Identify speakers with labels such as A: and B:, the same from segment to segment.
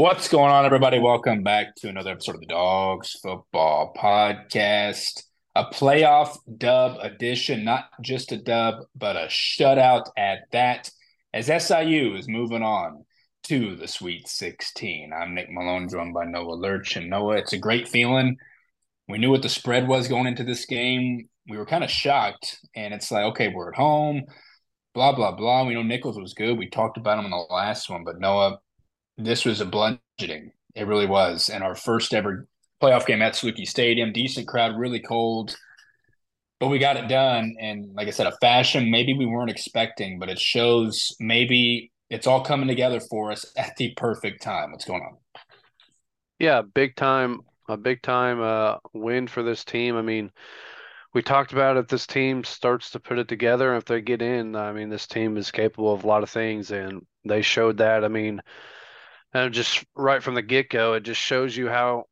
A: What's going on, everybody? Welcome back to another episode of the Dogs Football Podcast. A playoff dub edition, not just a dub, but a shutout at that, as SIU is moving on to the Sweet 16. I'm Nick Malone, joined by Noah Lurch. And Noah, it's a great feeling. We knew what the spread was going into this game. We were kind of shocked, and it's like, okay, we're at home, blah, blah, blah. We know Nicholls was good. We talked about him in the last one, but Noah, this was a bludgeoning. It really was. And our first ever playoff game at Saluki Stadium, decent crowd, really cold. But we got it done. And like I said, a fashion maybe we weren't expecting, but it shows maybe it's all coming together for us at the perfect time. What's going on?
B: Yeah, big time, a big time uh, win for this team. I mean, we talked about if this team starts to put it together, if they get in, I mean, this team is capable of a lot of things, and they showed that. I mean, and just right from the get go, it just shows you how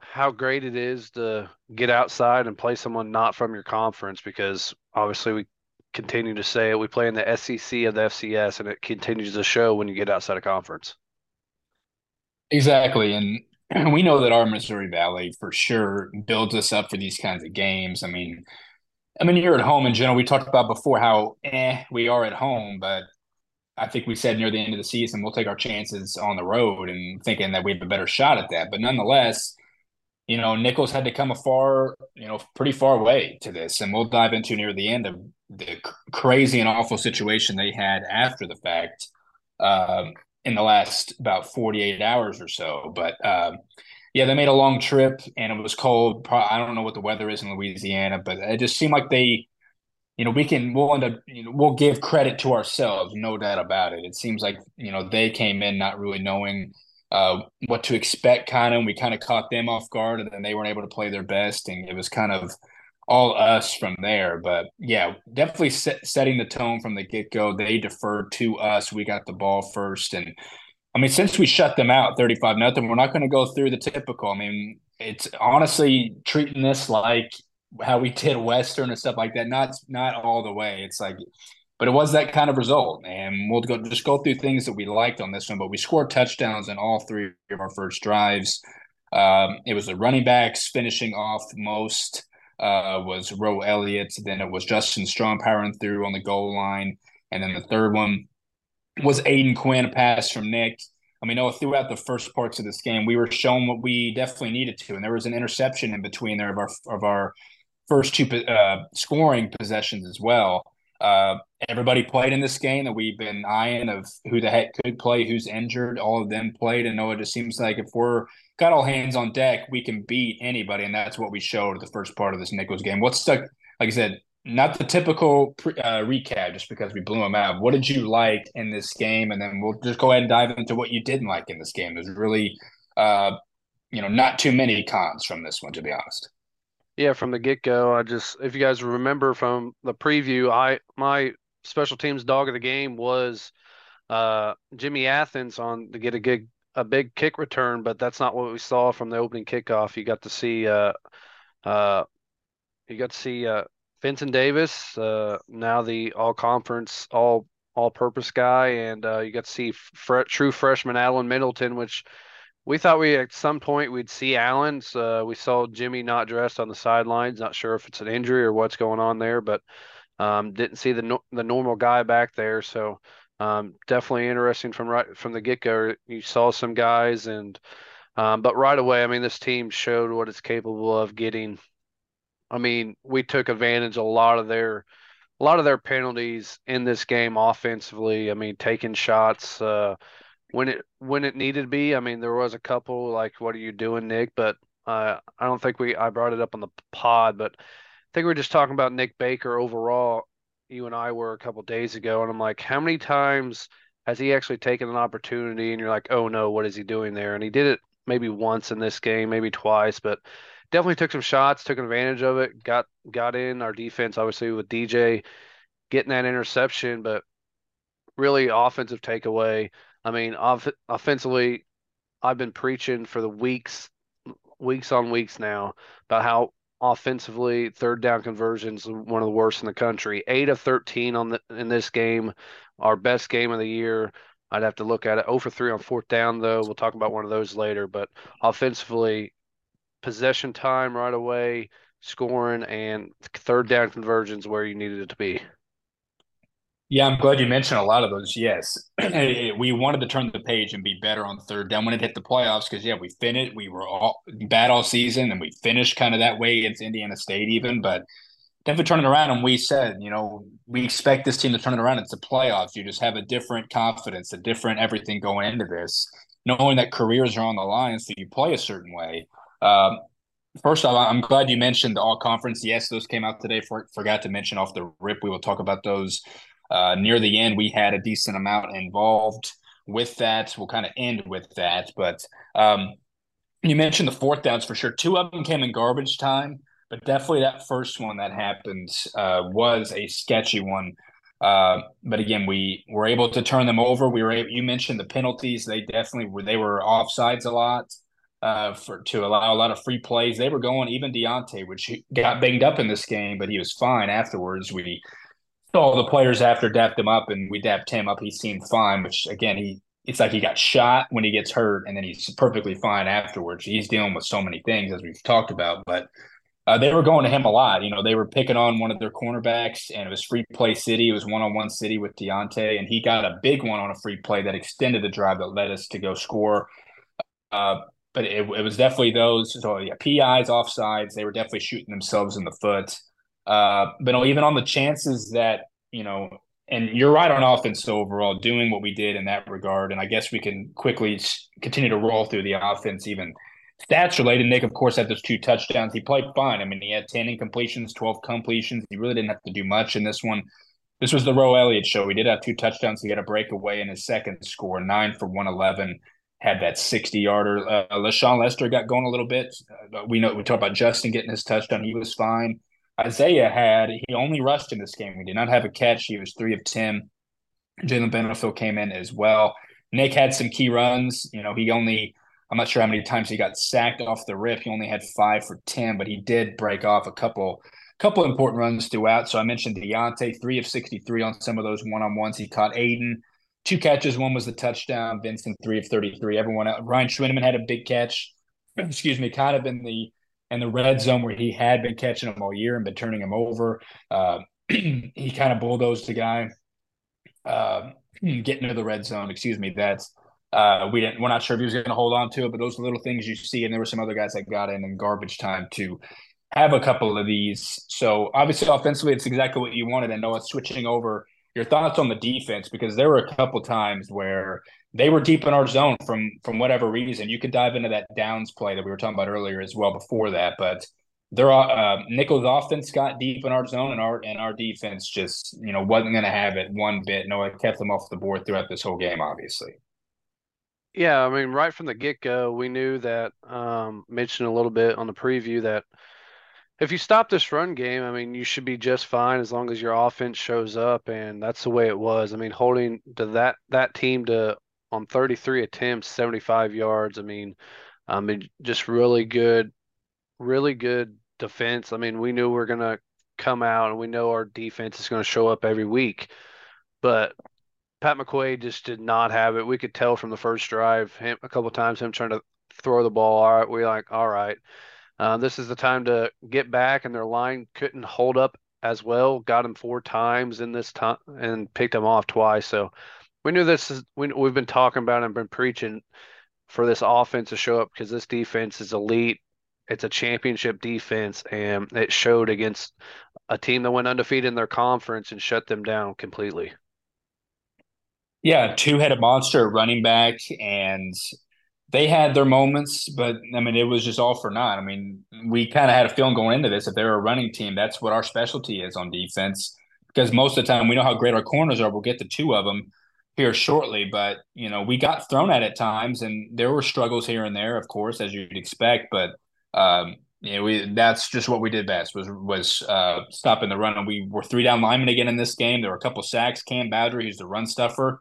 B: how great it is to get outside and play someone not from your conference because obviously we continue to say it. We play in the SEC of the FCS, and it continues to show when you get outside of conference.
A: Exactly, and we know that our Missouri Valley for sure builds us up for these kinds of games. I mean, I mean, you're at home in general. We talked about before how eh we are at home, but I think we said near the end of the season we'll take our chances on the road and thinking that we have a better shot at that. But nonetheless, you know, Nicholls had to come a far, you know, pretty far way to this, and we'll dive into near the end of the crazy and awful situation they had after the fact um, in the last about 48 hours or so. But um, yeah, they made a long trip and it was cold. I don't know what the weather is in Louisiana, but it just seemed like they you know, we can we'll end up you know we'll give credit to ourselves, no doubt about it. It seems like you know they came in not really knowing uh, what to expect, kind of. And we kind of caught them off guard, and then they weren't able to play their best, and it was kind of all us from there. But yeah, definitely set, setting the tone from the get go. They deferred to us. We got the ball first, and I mean, since we shut them out thirty five nothing, we're not going to go through the typical. I mean, it's honestly treating this like how we did Western and stuff like that. Not not all the way. It's like, but it was that kind of result, and we'll go just go through things that we liked on this one. But we scored touchdowns in all three of our first drives. Um, it was the running backs finishing off most. Uh, was Roe Elliott. Then it was Justin Strong powering through on the goal line, and then the third one was Aiden Quinn, a pass from Nick. I mean, oh, throughout the first parts of this game, we were shown what we definitely needed to, and there was an interception in between there of our of our first two uh, scoring possessions as well. Uh, everybody played in this game that we've been eyeing of who the heck could play, who's injured. All of them played, and no, it just seems like if we're got all hands on deck, we can beat anybody, and that's what we showed the first part of this Nicholls game. What's stuck? Like I said, not the typical pre, uh, recap just because we blew them out. What did you like in this game, and then we'll just go ahead and dive into what you didn't like in this game. There's really, uh, you know, not too many cons from this one, to be honest.
B: Yeah, from the get go, I just if you guys remember from the preview, I my special teams dog of the game was uh, Jimmy Athens on to get a good a big kick return, but that's not what we saw from the opening kickoff. You got to see uh, uh, you got to see uh, Vincent Davis, uh, now the all conference, all all purpose guy, and uh, you got to see true freshman Alan Middleton, which we thought we at some point we'd see Allen. So we saw Jimmy not dressed on the sidelines. Not sure if it's an injury or what's going on there, but um, didn't see the no, the normal guy back there. So um, definitely interesting from right from the get go. You saw some guys, and um, but right away, I mean, this team showed what it's capable of getting. I mean, we took advantage of a lot of their a lot of their penalties in this game offensively. I mean, taking shots. Uh, when it when it needed to be. I mean, there was a couple like, "What are you doing, Nick?" But uh, I don't think we I brought it up on the pod, but I think we are just talking about Nic Baker overall. You and I were a couple days ago, and I'm like, how many times has he actually taken an opportunity? And you're like, oh no, what is he doing there? And he did it maybe once in this game, maybe twice, but definitely took some shots, took advantage of it, got got in our defense, obviously with DJ getting that interception, but really offensive takeaway. I mean, off- offensively, I've been preaching for the weeks, weeks on weeks now about how offensively third down conversions one of the worst in the country. Eight of thirteen on the in this game, our best game of the year. I'd have to look at it. 0 for 3 on fourth down, though. We'll talk about one of those later. But offensively, possession time right away, scoring, and third down conversions where you needed it to be.
A: Yeah, I'm glad you mentioned a lot of those. Yes, we wanted to turn the page and be better on third down when it hit the playoffs because yeah, we finished. We were all bad all season, and we finished kind of that way against Indiana State even. But definitely turning around, and we said, you know, we expect this team to turn it around. It's the playoffs. You just have a different confidence, a different everything going into this, knowing that careers are on the line, so you play a certain way. Um, first off, I'm glad you mentioned the all conference. Yes, those came out today. For, forgot to mention off the rip. We will talk about those uh, near the end, we had a decent amount involved with that. We'll kind of end with that. But um, you mentioned the fourth downs for sure. Two of them came in garbage time, but definitely that first one that happened uh, was a sketchy one. Uh, but again, we were able to turn them over. We were able, you mentioned the penalties; they definitely were. They were offsides a lot uh, for to allow a lot of free plays. They were going even Deontay, which got banged up in this game, but he was fine afterwards. We all the players after dapped him up, and we dapped him up. He seemed fine, which again, he it's like he got shot when he gets hurt, and then he's perfectly fine afterwards. He's dealing with so many things as we've talked about, but uh, they were going to him a lot. You know, they were picking on one of their cornerbacks, and it was free play city. It was one on one city with Deontay, and he got a big one on a free play that extended the drive that led us to go score. Uh, but it, it was definitely those. So yeah, PIs, offsides. They were definitely shooting themselves in the foot. Uh, but even on the chances that you know, and you're right on offense overall, doing what we did in that regard, and I guess we can quickly continue to roll through the offense. Even stats related, Nick, of course, had those two touchdowns. He played fine. I mean, he had ten incompletions, twelve completions. He really didn't have to do much in this one. This was the Roe Elliott show. He did have two touchdowns. He had a breakaway in his second score, nine for one eleven had that 60 yarder. Uh, LaShawn Lester got going a little bit. Uh, we know we talked about Justin getting his touchdown. He was fine. Isaiah had he only rushed in this game. He did not have a catch. He was three of ten. Jalen Benefield came in as well. Nick had some key runs. You know, he only I'm not sure how many times he got sacked off the rip. He only had five for ten, but he did break off a couple couple important runs throughout. So I mentioned Deontay, three of 63 on some of those one on ones. He caught Aiden, two catches. One was the touchdown. Vincent, three of 33. Everyone else, Ryan Schwinneman had a big catch. Excuse me, kind of in the and the red zone where he had been catching them all year and been turning him over. Uh, he kind of bulldozed the guy, uh, getting to the red zone. Excuse me. That's uh, we didn't. We're not sure if he was going to hold on to it, but those little things you see. And there were some other guys that got in in garbage time to have a couple of these. So obviously, offensively, it's exactly what you wanted. And Noah switching over. Your thoughts on the defense because there were a couple times where they were deep in our zone from from whatever reason. You could dive into that downs play that we were talking about earlier as well before that, but their uh, Nicholls offense got deep in our zone, and our and our defense just you know wasn't going to have it one bit. No, it kept them off the board throughout this whole game, obviously.
B: Yeah, I mean, right from the get go, we knew that. Um, mentioned a little bit on the preview that if you stop this run game, I mean, you should be just fine as long as your offense shows up, and that's the way it was. I mean, holding to that that team to on 33 attempts, 75 yards. I mean, I mean, just really good, really good defense. I mean, we knew we are to come out and we know our defense is to show up every week, but Pat McQuaide just did not have it. We could tell from the first drive, him a couple times, him trying to throw the ball. All right, we're like, all right, uh, this is the time to get back, and their line couldn't hold up as well. Got him four times in this time and picked him off twice. So we knew this is we, we've been talking about and been preaching for this offense to show up because this defense is elite. It's a championship defense, and it showed against a team that went undefeated in their conference and shut them down completely.
A: Yeah, two-headed monster running back, and they had their moments, but I mean, it was just all for naught. I mean, we kind of had a feeling going into this if they're a running team, that's what our specialty is on defense. Because most of the time, we know how great our corners are. We'll get the two of them here shortly. But you know, we got thrown at at times, and there were struggles here and there, of course, as you'd expect. But um, you know, we that's just what we did best was was uh, stopping the run. And we were three down linemen again in this game. There were a couple sacks. Cam Bowdry, who's the run stuffer,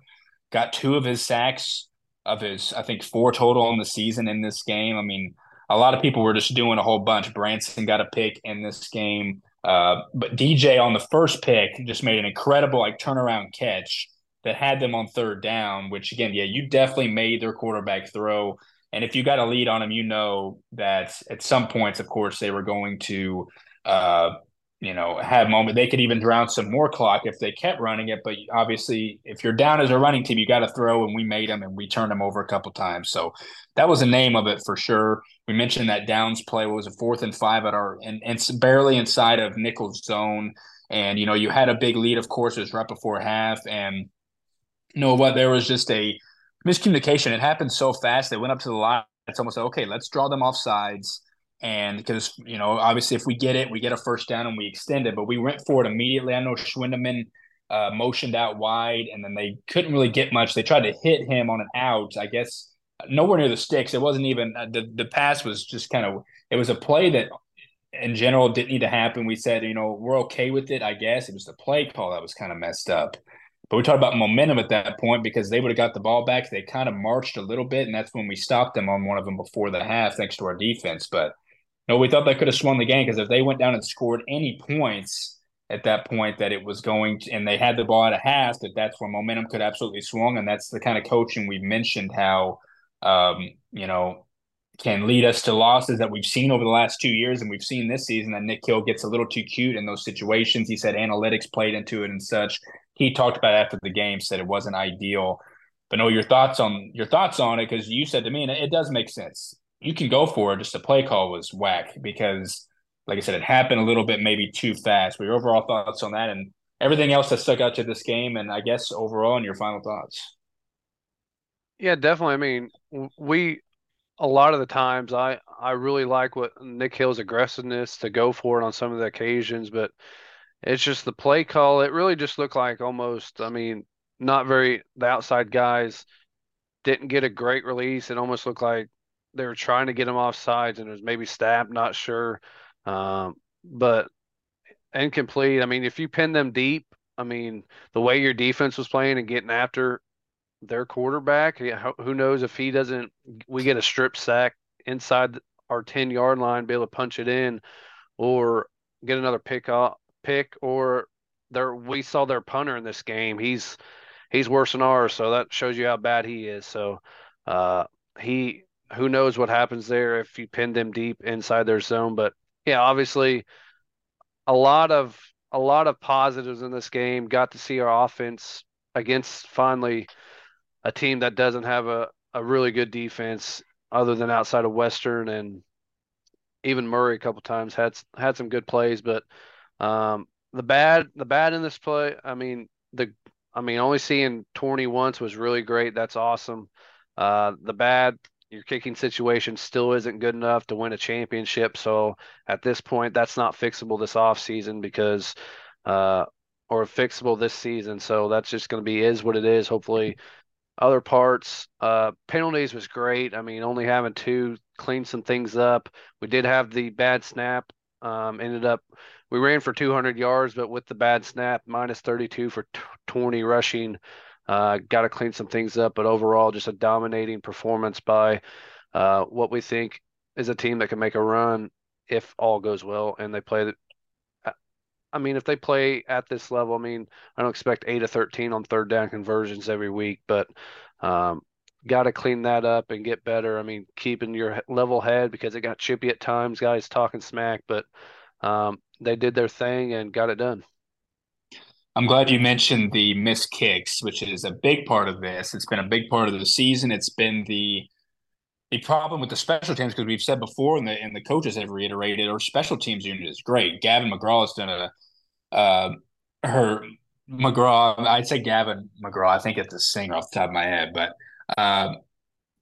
A: got two of his sacks of his, I think, four total in the season in this game. I mean, a lot of people were just doing a whole bunch. Branson got a pick in this game. Uh, but DJ on the first pick just made an incredible like turnaround catch that had them on third down, which again, yeah, you definitely made their quarterback throw. And if you got a lead on them, you know that at some points, of course, they were going to, uh, you know, have moment. They could even drown some more clock if they kept running it. But obviously, if you're down as a running team, you got to throw. And we made them, and we turned them over a couple times. So that was the name of it for sure. We mentioned that downs play was a fourth and five at our and, and barely inside of nickel zone. And you know, you had a big lead. Of course, it was right before half, and you know what? There was just a miscommunication. It happened so fast. They went up to the line. It's almost like, okay, let's draw them off sides. And because, you know, obviously if we get it, we get a first down and we extend it. But we went for it immediately. I know Schwindeman uh, motioned out wide and then they couldn't really get much. They tried to hit him on an out, I guess, nowhere near the sticks. It wasn't even uh, the, the pass was just kind of, it was a play that in general didn't need to happen. We said, you know, we're okay with it, I guess. It was the play call that was kind of messed up. But we talked about momentum at that point because they would have got the ball back. They kind of marched a little bit, and that's when we stopped them on one of them before the half, thanks to our defense. But no, we thought that could have swung the game because if they went down and scored any points at that point, that it was going to, and they had the ball at a half, that that's where momentum could absolutely swung. And that's the kind of coaching we've mentioned how, um, you know, can lead us to losses that we've seen over the last two years, and we've seen this season that Nick Hill gets a little too cute in those situations. He said analytics played into it and such he talked about after the game, said it wasn't ideal. But no, your thoughts on your thoughts on it because you said to me, and it does make sense. You can go for it. Just the play call was whack because, like I said, it happened a little bit maybe too fast. But your overall thoughts on that and everything else that stuck out to this game, and I guess overall, and your final thoughts.
B: Yeah, definitely. I mean, we a lot of the times I I really like what Nick Hill's aggressiveness to go for it on some of the occasions, but it's just the play call. It really just looked like almost, I mean, not very, the outside guys didn't get a great release. It almost looked like they were trying to get him off sides and it was maybe stabbed, not sure. Um, but incomplete. I mean, if you pin them deep, I mean, the way your defense was playing and getting after their quarterback, who knows if he doesn't, we get a strip sack inside our 10 yard line, be able to punch it in or get another pick up pick or their we saw their punter in this game. He's he's worse than ours, so that shows you how bad he is. So uh, he who knows what happens there if you pin them deep inside their zone. But yeah, obviously a lot of a lot of positives in this game. Got to see our offense against finally a team that doesn't have a, a really good defense other than outside of Western and even Murray a couple times had had some good plays, but um, the bad, the bad in this play. I mean, the, I mean, only seeing Torney once was really great. That's awesome. Uh, the bad, your kicking situation still isn't good enough to win a championship. So at this point, that's not fixable this off season because, uh, or fixable this season. So that's just going to be is what it is. Hopefully, other parts, uh, penalties was great. I mean, only having two cleaned some things up. We did have the bad snap. Um, ended up we ran for 200 yards, but with the bad snap, minus 32 for 20 rushing. Uh, Got to clean some things up, but overall, just a dominating performance by uh, what we think is a team that can make a run if all goes well and they play. The, uh, I mean, if they play at this level, I mean, I don't expect eight to 13 on third down conversions every week, but um, got to clean that up and get better. I mean, keeping your level head because it got chippy at times, guys talking smack, but um, they did their thing and got it done.
A: I'm glad you mentioned the missed kicks, which is a big part of this. It's been a big part of the season. It's been the the problem with the special teams because we've said before, and the and the coaches have reiterated, our special teams unit is great. Gavin McGraw has done a uh, her McGraw. I'd say Gavin McGraw. I think it's a singer off the top of my head, but uh,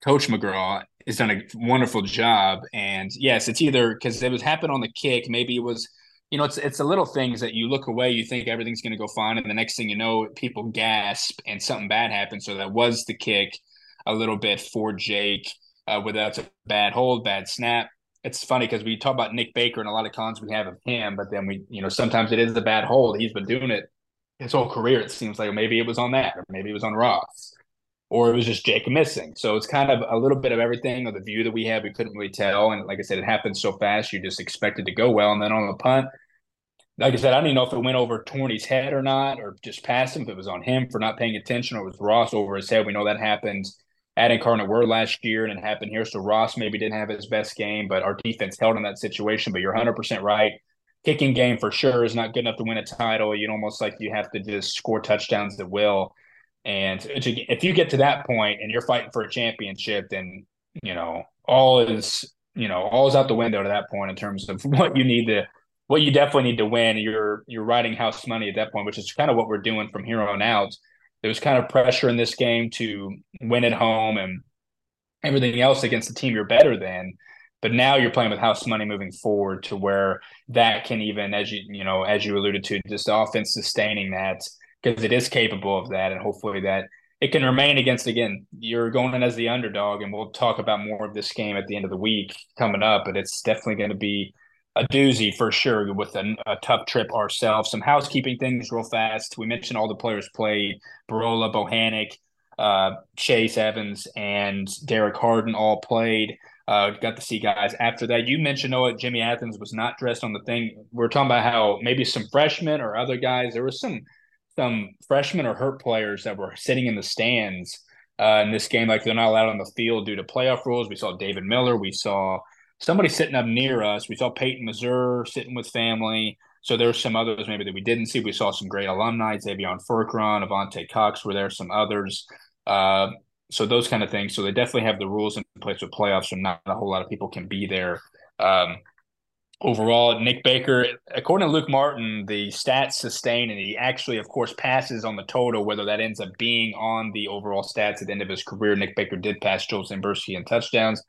A: Coach McGraw has done a wonderful job. And yes, it's either because it was happened on the kick. Maybe it was you know, it's it's the little things that you look away, you think everything's going to go fine, and the next thing you know, people gasp and something bad happens. So that was the kick a little bit for Jake, uh, whether that's a bad hold, bad snap. It's funny because we talk about Nic Baker and a lot of cons we have of him, but then we, you know, sometimes it is a bad hold. He's been doing it his whole career. It seems like maybe it was on that, or maybe it was on Ross, or it was just Jake missing. So it's kind of a little bit of everything. of the view that we have, we couldn't really tell. And like I said, it happened so fast, you just expect it to go well, and then on the punt like I said, I don't even know if it went over Torney's head or not, or just past him. If it was on him for not paying attention, or it was Ross over his head. We know that happened at Incarnate Word last year, and it happened here. So Ross maybe didn't have his best game, but our defense held in that situation. But you're 100 percent right. Kicking game for sure is not good enough to win a title. You'd almost like you have to just score touchdowns at will. And if you get to that point and you're fighting for a championship, then you know all is you know all is out the window to that point in terms of what you need to what you definitely need to win. You're you're riding house money at that point, which is kind of what we're doing from here on out. There was kind of pressure in this game to win at home and everything else against the team you're better than. But now you're playing with house money moving forward to where that can even, as you you know, as you alluded to, just offense sustaining that because it is capable of that, and hopefully that it can remain against again. You're going in as the underdog, and we'll talk about more of this game at the end of the week coming up. But it's definitely going to be a doozy for sure with a, a, tough trip ourselves. Some housekeeping things real fast. We mentioned all the players played: Barola, Bohannic, uh, Chase Evans, and Derek Harden all played. Uh, got to see guys after that. You mentioned oh, Jimmy Athens was not dressed on the thing. We are talking about how maybe some freshmen or other guys. There was some some freshmen or hurt players that were sitting in the stands uh, in this game, like they're not allowed on the field due to playoff rules. We saw David Miller. We saw somebody sitting up near us. We saw Peyton Mazur sitting with family. So there's some others maybe that we didn't see. We saw some great alumni. Xavier Furcron, Avante Cox were there, some others. Uh, so those kind of things. So they definitely have the rules in place with playoffs, so not a whole lot of people can be there. Um, overall, Nic Baker, according to Luke Martin, the stats sustain, and he actually, of course, passes on the total. Whether that ends up being on the overall stats at the end of his career, Nic Baker did pass Joel Sambursky in touchdowns.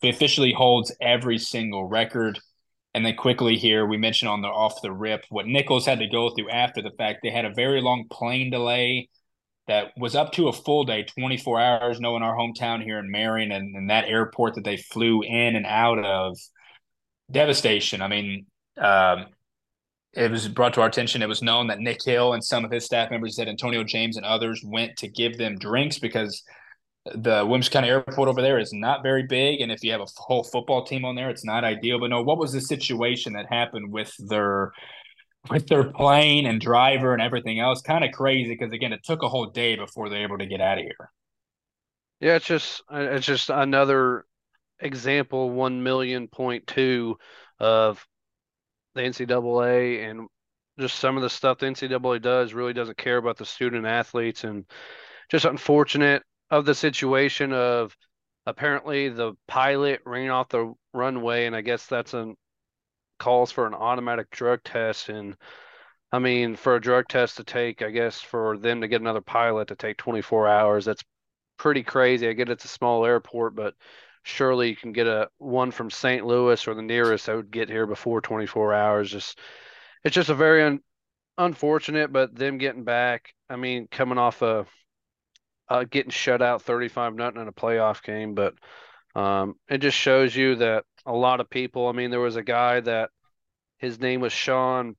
A: He officially holds every single record. And then quickly here, we mentioned on the off the rip what Nicholls had to go through after the fact. They had a very long plane delay that was up to a full day, 24 hours, knowing our hometown here in Marion and, and that airport that they flew in and out of – devastation. I mean, um, it was brought to our attention. It was known that Nick Hill and some of his staff members said Antonio James and others went to give them drinks because the Williamson County Airport over there is not very big, and if you have a whole football team on there, it's not ideal. But no, what was the situation that happened with their with their plane and driver and everything else? Kind of crazy because again, it took a whole day before they were able to get out of here.
B: Yeah, it's just it's just another example one million point two of the NCAA and just some of the stuff the NCAA does really doesn't care about the student athletes and just unfortunate of the situation of apparently the pilot ran off the runway and I guess that's an calls for an automatic drug test and I mean for a drug test to take I guess for them to get another pilot to take 24 hours that's pretty crazy. I get it's a small airport but surely you can get a one from St. Louis or the nearest that would get here before 24 hours. Just it's just a very un, unfortunate, but them getting back. I mean, coming off a uh, getting shut out 35 nothing in a playoff game, but um, it just shows you that a lot of people. I mean, there was a guy that his name was Sean.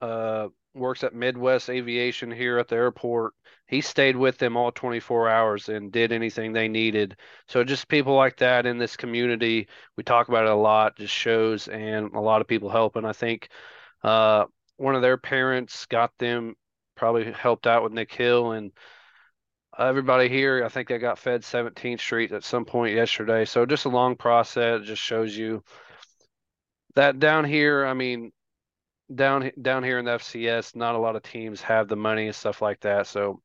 B: Uh, works at Midwest Aviation here at the airport. He stayed with them all 24 hours and did anything they needed. So just people like that in this community, we talk about it a lot, just shows and a lot of people helping. I think uh, one of their parents got them probably helped out with Nick Hill and everybody here. I think they got fed 17th Street at some point yesterday. So just a long process. It just shows you that down here. I mean, down down here in the FCS, not a lot of teams have the money and stuff like that. So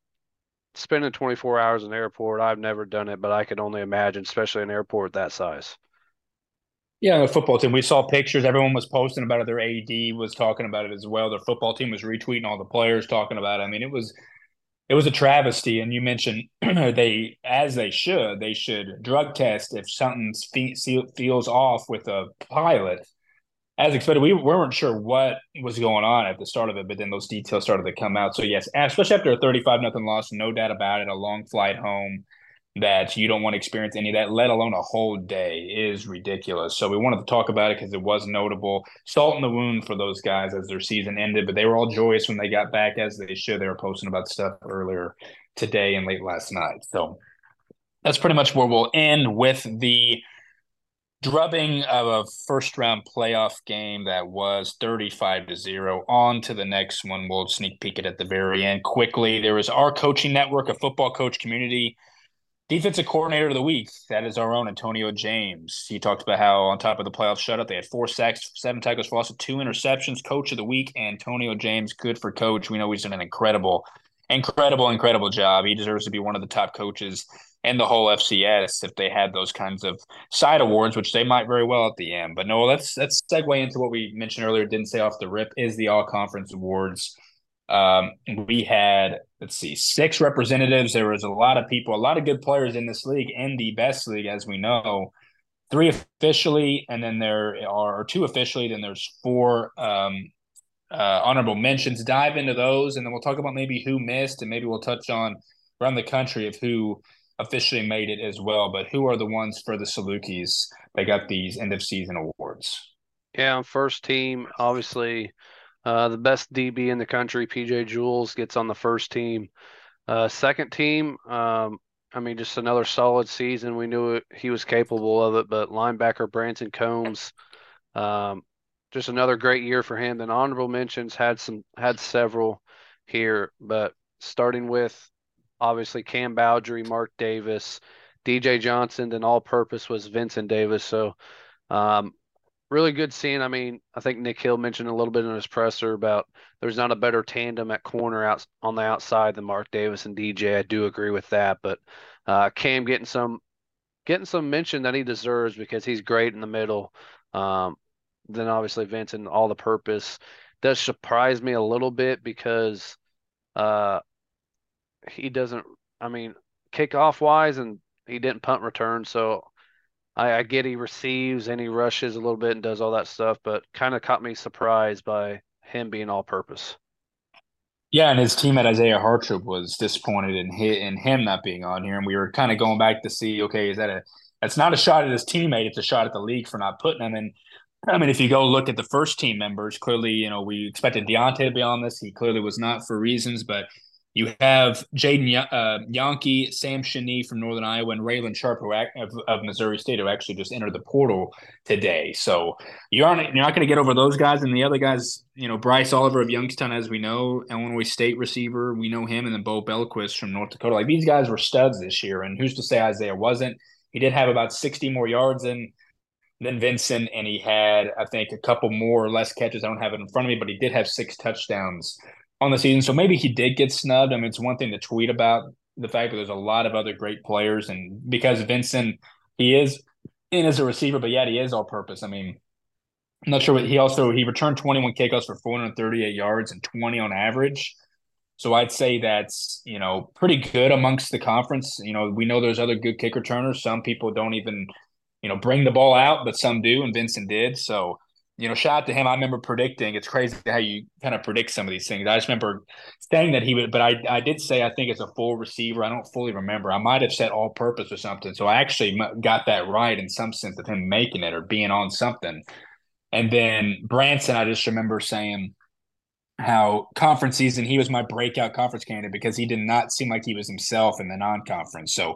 B: spending 24 hours in airport, I've never done it, but I could only imagine, especially an airport that size.
A: Yeah, the football team. We saw pictures. Everyone was posting about it. Their AD was talking about it as well. Their football team was retweeting all the players talking about it. I mean, it was it was a travesty. And you mentioned they, as they should, they should drug test if something feels off with a pilot as expected, we weren't sure what was going on at the start of it, but then those details started to come out. So yes, especially after a thirty-five nothing loss, no doubt about it, a long flight home that you don't want to experience any of that, let alone a whole day, is ridiculous. So we wanted to talk about it because it was notable. Salt in the wound for those guys as their season ended, but they were all joyous when they got back, as they should. They were posting about stuff earlier today and late last night. So that's pretty much where we'll end with the drubbing of a first round playoff game that was 35 to 0 on to the next one. We'll sneak peek it at the very end quickly. There was our coaching network a football coach community defensive coordinator of the week. That is our own antonio james. He talked about how on top of the playoff shutout they had four sacks seven tackles for loss two interceptions coach of the week antonio james. Good for coach. We know he's done an incredible incredible incredible job he deserves to be one of the top coaches in the whole FCS if they had those kinds of side awards, which they might very well at the end. But no, let's let's segue into what we mentioned earlier. Didn't say off the rip is the all conference awards. Um, we had let's see six representatives. There was a lot of people, a lot of good players in this league, in the best league, as we know. Three officially, and then there are two officially. Then there's four um, uh, honorable mentions. Dive into those, and then we'll talk about maybe who missed, and maybe we'll touch on around the country of who officially made it as well. But who are the ones for the Salukis that got these end of season awards?
B: Yeah, first team, obviously, uh, the best DB in the country, PJ Jules, gets on the first team. Uh, second team, um, I mean, just another solid season. We knew it, he was capable of it, but linebacker Branson Combs, um, just another great year for him. Then honorable mentions had some had several here, but starting with obviously Cam Bowdry, Mark Davis, DJ Johnson, then all purpose was Vincent Davis. So um, really good scene. I mean, I think Nick Hill mentioned a little bit in his presser about there's not a better tandem at corner out on the outside than Mark Davis and DJ. I do agree with that, but uh, Cam getting some getting some mention that he deserves because he's great in the middle. Um, then obviously Vincent, all the purpose does surprise me a little bit because uh, he doesn't. I mean, kickoff wise, and he didn't punt return, so I, I get he receives and he rushes a little bit and does all that stuff, but kind of caught me surprised by him being all purpose.
A: Yeah, and his teammate Izaiah Hartrup was disappointed in in him not being on here, and we were kind of going back to see, okay, is that a that's not a shot at his teammate; it's a shot at the league for not putting him. And I mean, if you go look at the first team members, clearly, you know, we expected Deontay to be on this. He clearly was not for reasons, but you have Jadon uh, Janke, Sam Schnee from Northern Iowa, and Raylen Sharpe who act, of, of, Missouri State, who actually just entered the portal today. So you aren't you're not going to get over those guys, and the other guys, you know, Bryce Oliver of Youngstown, as we know, Illinois State receiver, we know him, and then Bo Belquist from North Dakota. Like these guys were studs this year, and who's to say Isaiah wasn't? He did have about 60 more yards than than Vincent, and he had, I think, a couple more or less catches. I don't have it in front of me, but he did have six touchdowns on the season. So maybe he did get snubbed. I mean, it's one thing to tweet about the fact that there's a lot of other great players, and because Vincent, he is in as a receiver, but yet he is all purpose. I mean, I'm not sure what he also he returned 21 kickoffs for 438 yards and 20 on average. So I'd say that's you know pretty good amongst the conference. You know, we know there's other good kick returners. Some people don't even you know bring the ball out, but some do, and Vincent did. So you know, shout out to him. I remember predicting. It's crazy how you kind of predict some of these things. I just remember saying that he would, but I, I did say I think it's a full receiver. I don't fully remember. I might have said all purpose or something. So I actually got that right in some sense of him making it or being on something. And then Branson, I just remember saying how conference season he was my breakout conference candidate because he did not seem like he was himself in the non-conference. So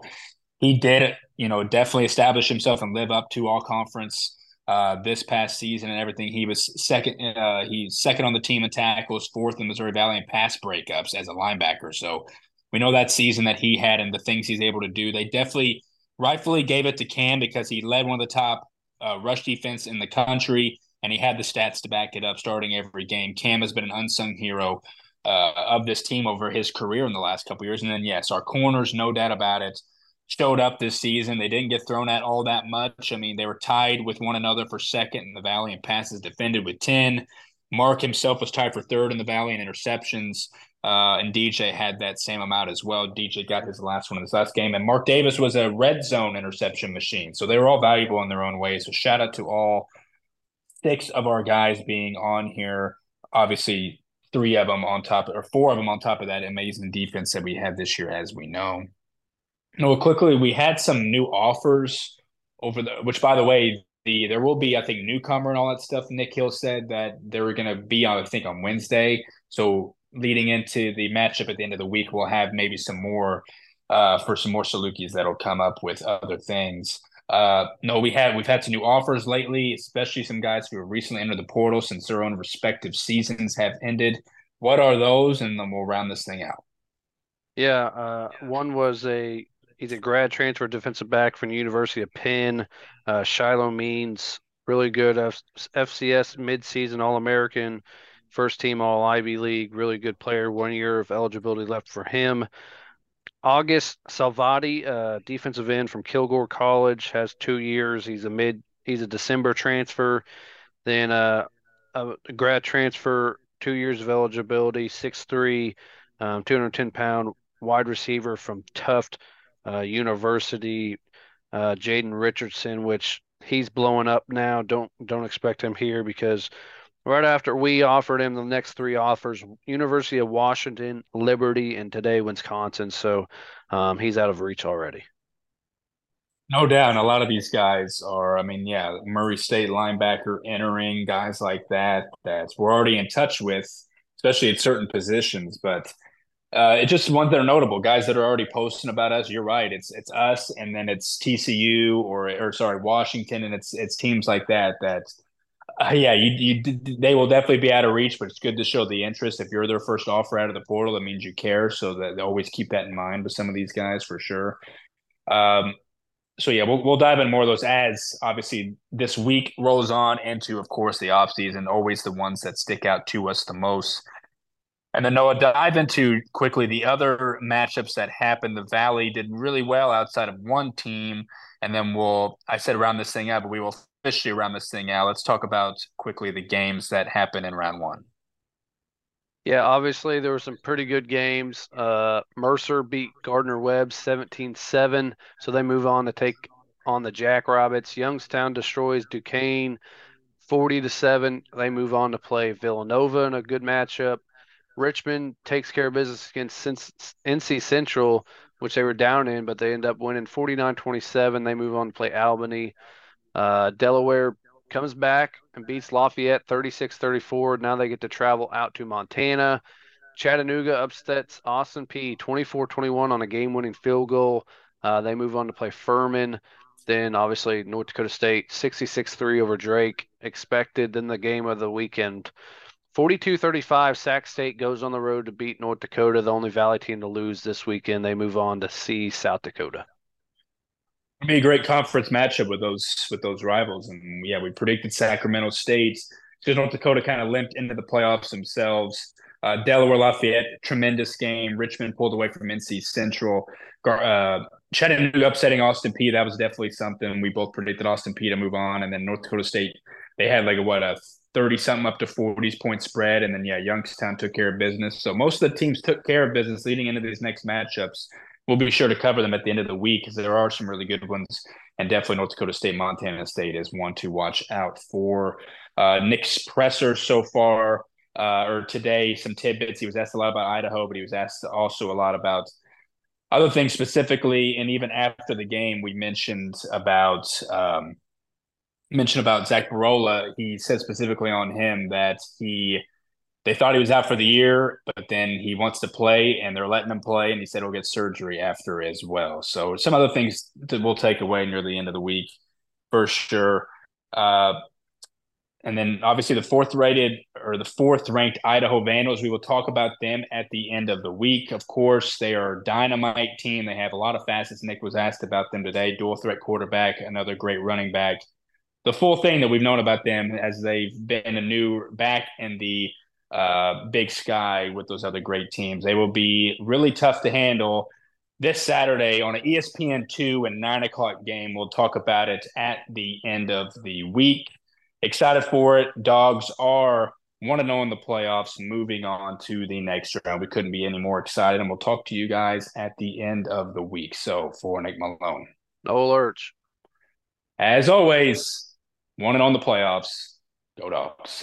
A: he did, you know, definitely establish himself and live up to all conference uh, this past season and everything. He was second. Uh, he's second on the team in tackles, fourth in Missouri Valley in pass breakups as a linebacker. So we know that season that he had and the things he's able to do. They definitely rightfully gave it to Cam because he led one of the top uh, rush defense in the country and he had the stats to back it up starting every game. Cam has been an unsung hero uh, of this team over his career in the last couple years. And then, yes, our corners, no doubt about it showed up this season. They didn't get thrown at all that much. I mean, they were tied with one another for second in the Valley in passes defended with 10. Mark himself was tied for third in the Valley in interceptions. Uh, and DJ had that same amount as well. DJ got his last one in this last game. And Mark Davis was a red zone interception machine. So they were all valuable in their own ways. So shout out to all six of our guys being on here. Obviously, three of them on top, or four of them on top of that amazing defense that we had this year, as we know. No, quickly, we had some new offers over the, which by the way, the there will be, I think, newcomer and all that stuff. Nick Hill said that they were going to be on, I think, on Wednesday. So leading into the matchup at the end of the week, we'll have maybe some more uh, for some more Salukis that'll come up with other things. Uh, no, we had we've had some new offers lately, especially some guys who have recently entered the portal since their own respective seasons have ended. What are those? And then we'll round this thing out.
B: Yeah, uh, one was a he's a grad transfer defensive back from the University of Penn. Uh, Shiloh Means really good F- FCS midseason All American, first team All Ivy League, really good player. One year of eligibility left for him. August Salvati, uh, defensive end from Kilgore College, has two years. He's a mid. He's a December transfer. Then uh, a grad transfer, two years of eligibility, six three, um, 210 pound wide receiver from Tufts uh, University, uh, Jaden Richardson, which he's blowing up now. Don't don't expect him here because right after we offered him the next three offers university of washington liberty and today wisconsin. So um, he's out of reach already.
A: No doubt. And a lot of these guys are i mean yeah murray state linebacker entering guys like that that we're already in touch with especially at certain positions. But uh, it's just ones that are notable guys that are already posting about us you're right it's it's us and then it's tcu or or sorry washington and it's it's teams like that that uh, yeah, you, you they will definitely be out of reach, but it's good to show the interest. If you're their first offer out of the portal, that means you care. So that always keep that in mind with some of these guys for sure. Um, so yeah, we'll we'll dive in more of those ads. Obviously, this week rolls on into, of course, the off season. Always the ones that stick out to us the most. And then Noah, dive into quickly the other matchups that happened. The Valley did really well outside of one team, and then we'll I said around this thing out, but we will officially around this thing out. Let's talk about quickly the games that happened in round one.
B: Yeah, obviously there were some pretty good games. Uh, Mercer beat Gardner Webb 17-7, so they move on to take on the Jackrabbits. Youngstown destroys Duquesne 40 to 7. They move on to play Villanova in a good matchup. Richmond takes care of business against NC Central, which they were down in, but they end up winning 49 27. They move on to play Albany. Uh, Delaware comes back and beats Lafayette 36 34. Now they get to travel out to Montana. Chattanooga upsets Austin Peay 24 21 on a game winning field goal. Uh, they move on to play Furman. Then obviously North Dakota State 66 3 over Drake. Expected in the game of the weekend. 42 35, Sac State goes on the road to beat North Dakota, the only Valley team to lose this weekend. They move on to see South Dakota.
A: It'd be a great conference matchup with those with those rivals. And yeah, we predicted Sacramento State. Because North Dakota kind of limped into the playoffs themselves. Uh, Delaware Lafayette, tremendous game. Richmond pulled away from NC Central. Uh, Chattanooga upsetting Austin Peay. That was definitely something. We both predicted Austin Peay to move on. And then North Dakota State, they had like a, what, a 30 something up to 40s point spread. And then, yeah, Youngstown took care of business. So most of the teams took care of business leading into these next matchups. We'll be sure to cover them at the end of the week because there are some really good ones. And definitely North Dakota State, Montana State is one to watch out for. Uh, Nick Presser so far, uh, or today, some tidbits. He was asked a lot about Idaho, but he was asked also a lot about other things specifically. And even after the game, we mentioned about um, mentioned about Zach Barola, he said specifically on him that he they thought he was out for the year, but then he wants to play and they're letting him play, and he said he'll get surgery after as well. So some other things that we'll take away near the end of the week for sure. Uh, and then obviously the fourth rated or the fourth ranked Idaho Vandals. We will talk about them at the end of the week. Of course, they are a dynamite team. They have a lot of facets. Nick was asked about them today. Dual threat quarterback, another great running back the full thing that we've known about them as they've been a new back in the uh, big sky with those other great teams. They will be really tough to handle this Saturday on an ESPN two and nine o'clock game. We'll talk about it at the end of the week. Excited for it. Dogs are one to know in the playoffs, moving on to the next round. We couldn't be any more excited, and we'll talk to you guys at the end of the week. So for Nick Malone,
B: Noah Lurch.
A: As always, one it on the playoffs. Go dogs.